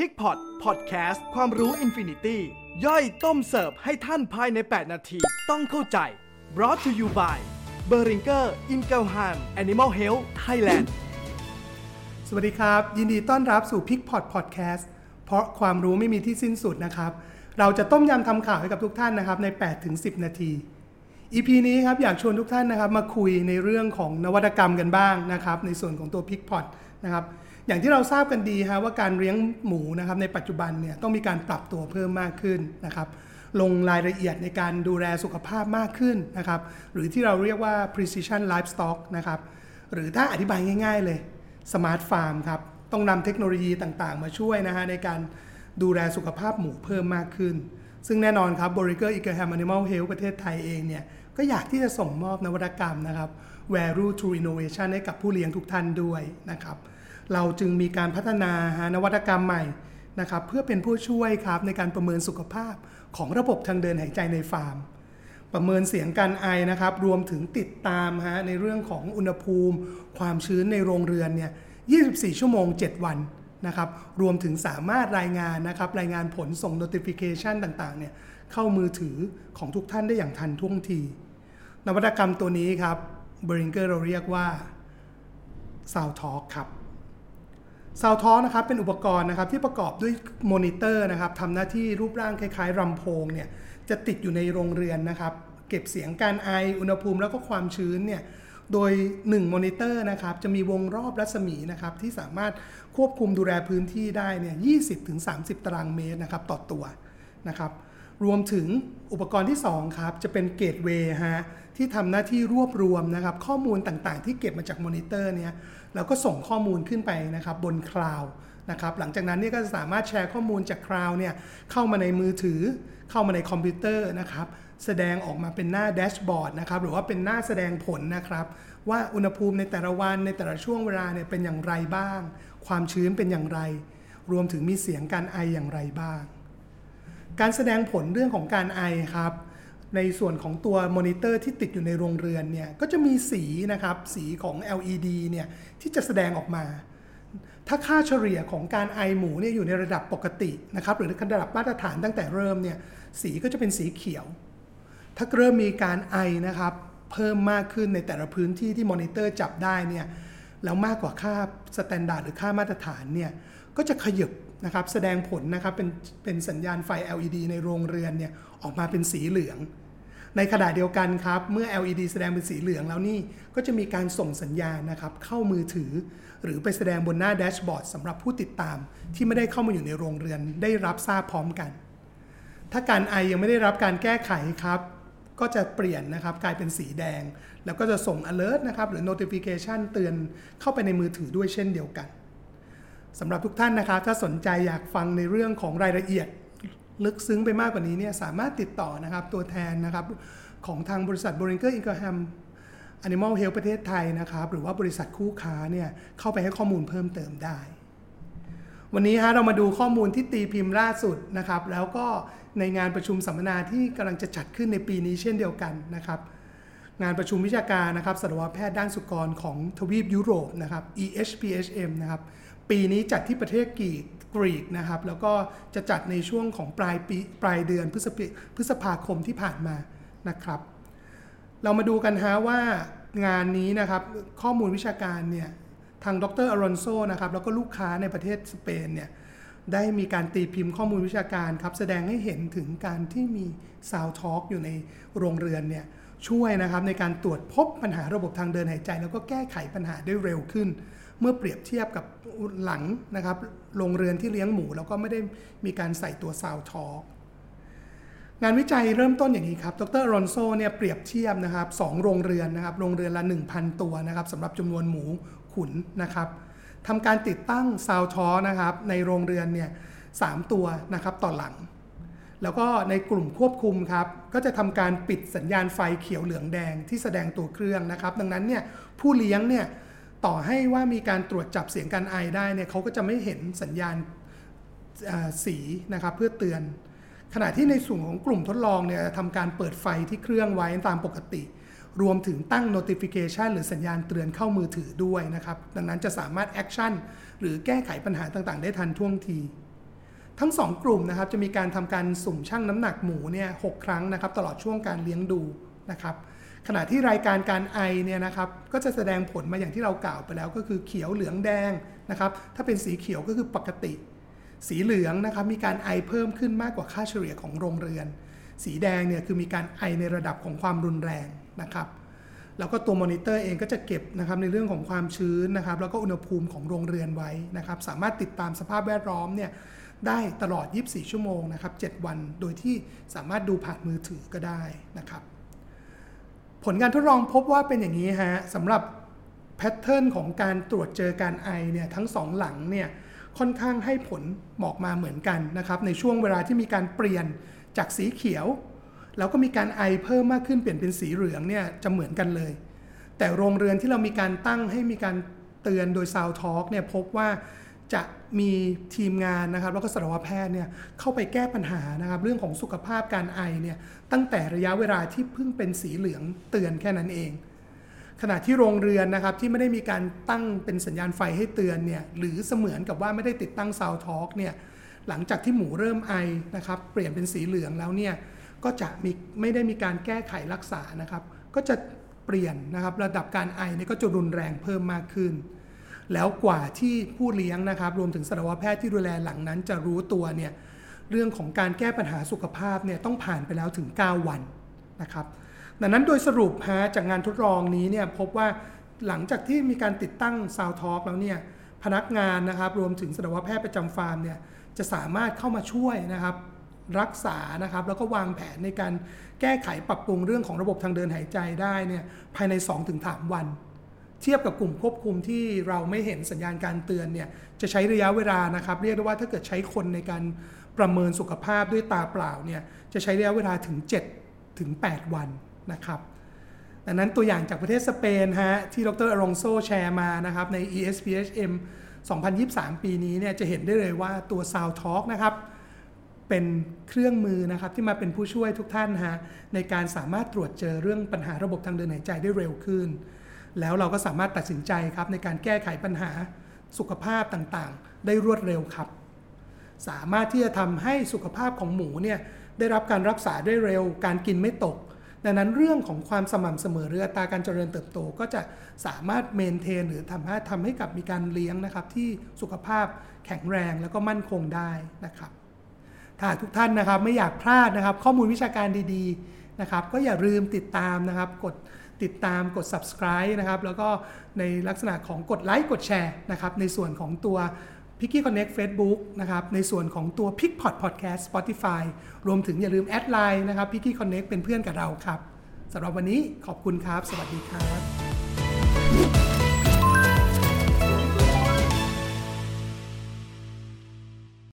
Pig Pot Podcast ความรู้ infinity ย่อยต้มเสิร์ฟให้ท่านภายใน 8 นาที ต้องเข้าใจ brought to you by b e r i n g e r i n g e l h a m Animal Health Thailand สวัสดีครับ ยินดีต้อนรับสู่ Pig Pot Podcast เพราะความรู้ไม่มีที่สิ้นสุดนะครับ เราจะต้มยำทำข่าวให้กับทุกท่านนะครับใน 8-10 นาที EP นี้ครับอยากชวนทุกท่านนะครับมาคุยในเรื่องของนวัตกรรมกันบ้างนะครับในส่วนของตัว Pig Potนะครับอย่างที่เราทราบกันดีฮะว่าการเลี้ยงหมูนะครับในปัจจุบันเนี่ยต้องมีการปรับตัวเพิ่มมากขึ้นนะครับลงรายละเอียดในการดูแลสุขภาพมากขึ้นนะครับหรือที่เราเรียกว่า precision livestock นะครับหรือถ้าอธิบายง่าย ๆ เลย smart farm ครับต้องนำเทคโนโลยีต่างๆ มาช่วยนะฮะในการดูแลสุขภาพหมูเพิ่มมากขึ้น ซึ่งแน่นอนครับ b o r i g e r i g h a m Animal Health ประเทศไทยเองเนี่ย ก็อยากที่จะส่งมอบนวัตกรรมนะครับ value to innovation ให้กับผู้เลี้ยงทุกท่านด้วยนะครับ เราจึงมีการพัฒนาหานวัตกรรมใหม่นะครับ เพื่อเป็นผู้ช่วยครับในการประเมินสุขภาพของระบบทางเดินหายใจในฟาร์ม ประเมินเสียงการไอนะครับ รวมถึงติดตามฮะในเรื่องของอุณหภูมิ ความชื้นในโรงเรือนเนี่ย 24 ชั่วโมง 7 วัน นะครับ รวมถึงสามารถรายงานนะครับ รายงานผลส่ง notification ต่างๆ เนี่ยเข้ามือถือของทุกท่านได้อย่างทันท่วงที นวัตกรรมตัวนี้ครับ Boehringer เราเรียกว่า SoundTalks ครับซาท้อนะครับเป็นอุปกรณ์นะครับที่ประกอบด้วยมอนิเตอร์นะครับทำหน้าที่รูปร่างคล้ายๆลำโพงเนี่ยจะติดอยู่ในโรงเรือนนะครับ เก็บเสียงการไออุณหภูมิแล้วก็ความชื้นเนี่ย โดย1มอนิเตอร์นะครับจะมีวงรอบรัศมีนะครับที่สามารถควบคุมดูแลพื้นที่ได้เนี่ย20-30 ตารางเมตรนะครับต่อตัวนะครับรวมถึงอุปกรณ์ที่ 2 ครับ จะเป็น gateway ฮะที่ทำหน้าที่รวบรวมนะครับข้อมูลต่างๆ ที่เก็บมาจากมอนิเตอร์เนี่ยแล้วก็ส่งข้อมูลขึ้นไปนะครับบน cloud นะครับหลังจากนั้นเนี่ยก็จะสามารถแชร์ข้อมูลจาก cloud เนี่ยเข้ามาในมือถือเข้ามาในคอมพิวเตอร์นะครับ แสดงออกมาเป็นหน้า dashboard นะครับหรือว่าเป็นหน้าแสดงผลนะครับ ว่าอุณหภูมิในแต่ละวันในแต่ละช่วงเวลาเนี่ยเป็นอย่างไรบ้าง ความชื้นเป็นอย่างไร รวมถึงมีเสียงการไออย่างไรบ้าง การแสดงผลเรื่องของการไอครับ ในส่วนของตัวมอนิเตอร์ที่ติดอยู่ในโรงเรือนเนี่ยก็จะมีสีนะครับสีของ LED เนี่ยที่จะแสดงออกมาถ้าค่าเฉลี่ยของการไอหมูเนี่ยอยู่ในระดับปกตินะครับหรือระดับมาตรฐานตั้งแต่เริ่มเนี่ยสีก็จะเป็นสีเขียว ถ้าเริ่มมีการไอนะครับ เพิ่มมากขึ้นในแต่ละพื้นที่ที่มอนิเตอร์จับได้เนี่ยแล้วมากกว่าค่า standard หรือค่ามาตรฐานเนี่ยก็จะขยับนะครับแสดงผลนะครับเป็นเป็นสัญญาณไฟ LED ในโรงเรือนเนี่ยออกมาเป็นสีเหลือง ในขณะเดียวกันครับ เมื่อ LED แสดงเป็นสีเหลืองแล้วนี่ก็จะมีการส่งสัญญาณนะครับเข้ามือถือ หรือไปแสดงบนหน้า dashboard สำหรับผู้ติดตาม ที่ไม่ได้เข้ามาอยู่ในโรงเรือนได้รับทราบพร้อมกัน ถ้าการไอยังไม่ได้รับการแก้ไขครับ ก็จะเปลี่ยนนะครับกลายเป็นสีแดง แล้วก็จะส่ง alert นะครับหรือ notification เตือนเข้าไปในมือถือด้วยเช่นเดียวกันสำหรับทุกท่านนะครับ ถ้าสนใจอยากฟังในเรื่องของรายละเอียด ลึกซึ้งไปมากกว่านี้เนี่ยสามารถติดต่อนะครับตัวแทนนะครับของทางบริษัท b o r i n g e r i n g h a m Animal Health ประเทศไทยนะครับหรือว่าบริษัทคู่ค้าเนี่ยเข้าไปให้ข้อมูลเพิ่มเติมได้ วันนี้ฮะเรามาดูข้อมูลที่ตีพิมพ์ล่าสุดนะครับ แล้วก็ ในงานประชุมสัมมนาที่กำลังจะจัดขึ้นในปีนี้เช่นเดียวกันนะครับ งานประชุมวิชาการนะครับสัตวแพทย์ด้านสุกรของทวีปยุโรปนะครับ EHPHM นะครับ ปีนี้จัดที่ประเทศกรีกกรีกนะครับ แล้วก็จะจัดในช่วงของปลายปีปลายเดือนพฤษภพฤษภาคมที่ผ่านมานะครับ เรามาดูกันฮะว่างานนี้นะครับข้อมูลวิชาการเนี่ยทางดรอารอนโซนะครับแล้วก็ลูกค้าในประเทศสเปนเนี่ย ได้มีการตีพิมพ์ข้อมูลวิชาการครับ แสดงให้เห็นถึงการที่มีSoundTalks อยู่ในโรงเรือนเนี่ยช่วยนะครับในการตรวจพบปัญหาระบบทางเดินหายใจ แล้วก็แก้ไขปัญหาได้เร็วขึ้น เมื่อเปรียบเทียบกับหลังนะครับโรงเรือนที่เลี้ยงหมู แล้วก็ไม่ได้มีการใส่ตัว SoundTalks งานวิจัยเริ่มต้นอย่างนี้ครับ ดรรอนโซเนี่ยเปรียบเทียบนะครับสองโรงเรือนนะครับ โรงเรือนละ 1,000 ตัวนะครับสำหรับจำนวนหมูขุนนะครับ ทำการติดตั้งซาวทอนะครับในโรงเรือนเนี่ยสตัวนะครับต่อหลัง แล้วก็ในกลุ่มควบคุมครับก็จะทำการปิดสัญญาณไฟเขียวเหลืองแดงที่แสดงตัวเครื่องนะครับ ดังนั้นเนี่ยผู้เลี้ยงเนี่ยต่อให้ว่ามีการตรวจจับเสียงการไอได้เนี่ยเขาก็จะไม่เห็นสัญญาณสีนะครับเพื่อเตือน ขณะที่ในส่วนของกลุ่มทดลองเนี่ยทำการเปิดไฟที่เครื่องไว้ตามปกติ รวมถึงตั้ง notification หรือสัญญาณเตือนเข้ามือถือด้วยนะครับ ดังนั้นจะสามารถ action หรือแก้ไขปัญหาต่างๆ ได้ทันท่วงที ทั้ง 2 กลุ่มนะครับ จะมีการทำการสุ่มชั่งน้ำหนักหมูเนี่ยหครั้งนะครับ ตลอดช่วงการเลี้ยงดูนะครับ ขณะที่รายการการไอเนี่ยนะครับ ก็จะแสดงผลมาอย่างที่เรากล่าวไปแล้วก็คือเขียวเหลืองแดงนะครับ ถ้าเป็นสีเขียวก็คือปกติ สีเหลืองนะครับ มีการไอเพิ่มขึ้นมากกว่าค่าเฉลี่ยของโรงเรือน สีแดงเนี่ยคือมีการไอในระดับของความรุนแรงนะครับ แล้วก็ตัวมอนิเตอร์เองก็จะเก็บนะครับในเรื่องของความชื้นนะครับ แล้วก็อุณหภูมิของโรงเรือนไว้นะครับ สามารถติดตามสภาพแวดล้อมเนี่ยได้ตลอด 24 ชั่วโมงนะครับ 7 วัน โดยที่สามารถดูผ่านมือถือก็ได้นะครับ ผลการทดลองพบว่าเป็นอย่างนี้ฮะสำหรับ pattern ของการตรวจเจอการไอเนี่ยทั้งสองหลังเนี่ยค่อนข้างให้ผลออกมาเหมือนกันนะครับในช่วงเวลาที่มีการเปลี่ยน จากสีเขียว แล้วก็มีการไอเพิ่มมากขึ้นเปลี่ยนเป็นสีเหลืองเนี่ยจะเหมือนกันเลย แต่โรงเรือนที่เรามีการตั้งให้มีการเตือนโดย SoundTalks เนี่ยพบว่าจะมีทีมงานนะครับแล้วก็สัตวแพทย์เนี่ยเข้าไปแก้ปัญหานะครับเรื่องของสุขภาพการไอเนี่ยตั้งแต่ระยะเวลาที่เพิ่งเป็นสีเหลืองเตือนแค่นั้นเอง ขณะที่โรงเรือนนะครับที่ไม่ได้มีการตั้งเป็นสัญญาณไฟให้เตือนเนี่ยหรือเสมือนกับว่าไม่ได้ติดตั้ง SoundTalks เนี่ย หลังจากที่หมูเริ่มไอนะครับ เปลี่ยนเป็นสีเหลืองแล้วเนี่ยก็จะมีไม่ได้มีการแก้ไขรักษานะครับ ก็จะเปลี่ยนนะครับระดับการไอเนี่ยก็จะรุนแรงเพิ่มมากขึ้น แล้วกว่าที่ผู้เลี้ยงนะครับ รวมถึงสัตวแพทย์ที่ดูแลหลังนั้น จะรู้ตัวเนี่ยเรื่องของการแก้ปัญหาสุขภาพเนี่ยต้องผ่านไปแล้วถึง 9 วันนะครับดังนั้นโดยสรุปฮะจากงานทดลองนี้เนี่ยพบว่าหลังจากที่มีการติดตั้งซาวทอล์กแล้วเนี่ยพนักงานนะครับ รวมถึงสัตวแพทย์ประจำฟาร์มเนี่ย จะสามารถเข้ามาช่วยนะครับรักษานะครับแล้วก็วางแผนในการแก้ไขปรับปรุงเรื่องของระบบทางเดินหายใจได้เนี่ยภายใน 2-3 วัน เทียบกับกลุ่มควบคุมที่เราไม่เห็นสัญญาณการเตือนเนี่ยจะใช้ระยะเวลานะครับ เรียกได้ว่าถ้าเกิดใช้คนในการประเมินสุขภาพด้วยตาเปล่าเนี่ยจะใช้ระยะเวลาถึง 7 ถึง 8 วันนะครับดังนั้นตัวอย่างจากประเทศสเปนฮะที่ดรอลองโซแชร์มานะครับใน ESPHM 2023 ปีนี้เนี่ยจะเห็นได้เลยว่าตัว Sound Talk นะครับเป็นเครื่องมือนะครับที่มาเป็นผู้ช่วยทุกท่านฮะในการสามารถตรวจเจอเรื่องปัญหาระบบทางเดินหายใจได้เร็วขึ้น แล้วเราก็สามารถตัดสินใจครับในการแก้ไขปัญหาสุขภาพต่างๆ ได้รวดเร็วครับ สามารถที่จะทำให้สุขภาพของหมูเนี่ยได้รับการรักษาได้เร็ว การกินไม่ตก ดังนั้นเรื่องของความสม่ำเสมอหรืออัตราการเจริญเติบโต ก็จะสามารถเมนเทนหรือทำให้ทำให้กับมีการเลี้ยงนะครับ ที่สุขภาพแข็งแรงแล้วก็มั่นคงได้นะครับถ้าทุกท่านนะครับไม่อยากพลาดนะครับ ข้อมูลวิชาการดีๆนะครับ ก็อย่าลืมติดตามนะครับ กดติดตามกด subscribe นะครับ แล้วก็ในลักษณะของกดไลค์กดแชร์นะครับ ในส่วนของตัว p i c k y Connect Facebook นะครับในส่วนของตัว p i c k p o t Podcast Spotify รวมถึงอย่าลืมแอดไลน์นะครับ p i c k y Connect เป็นเพื่อนกับเราครับสำหรับวันนี้ขอบคุณครับ สวัสดีครับ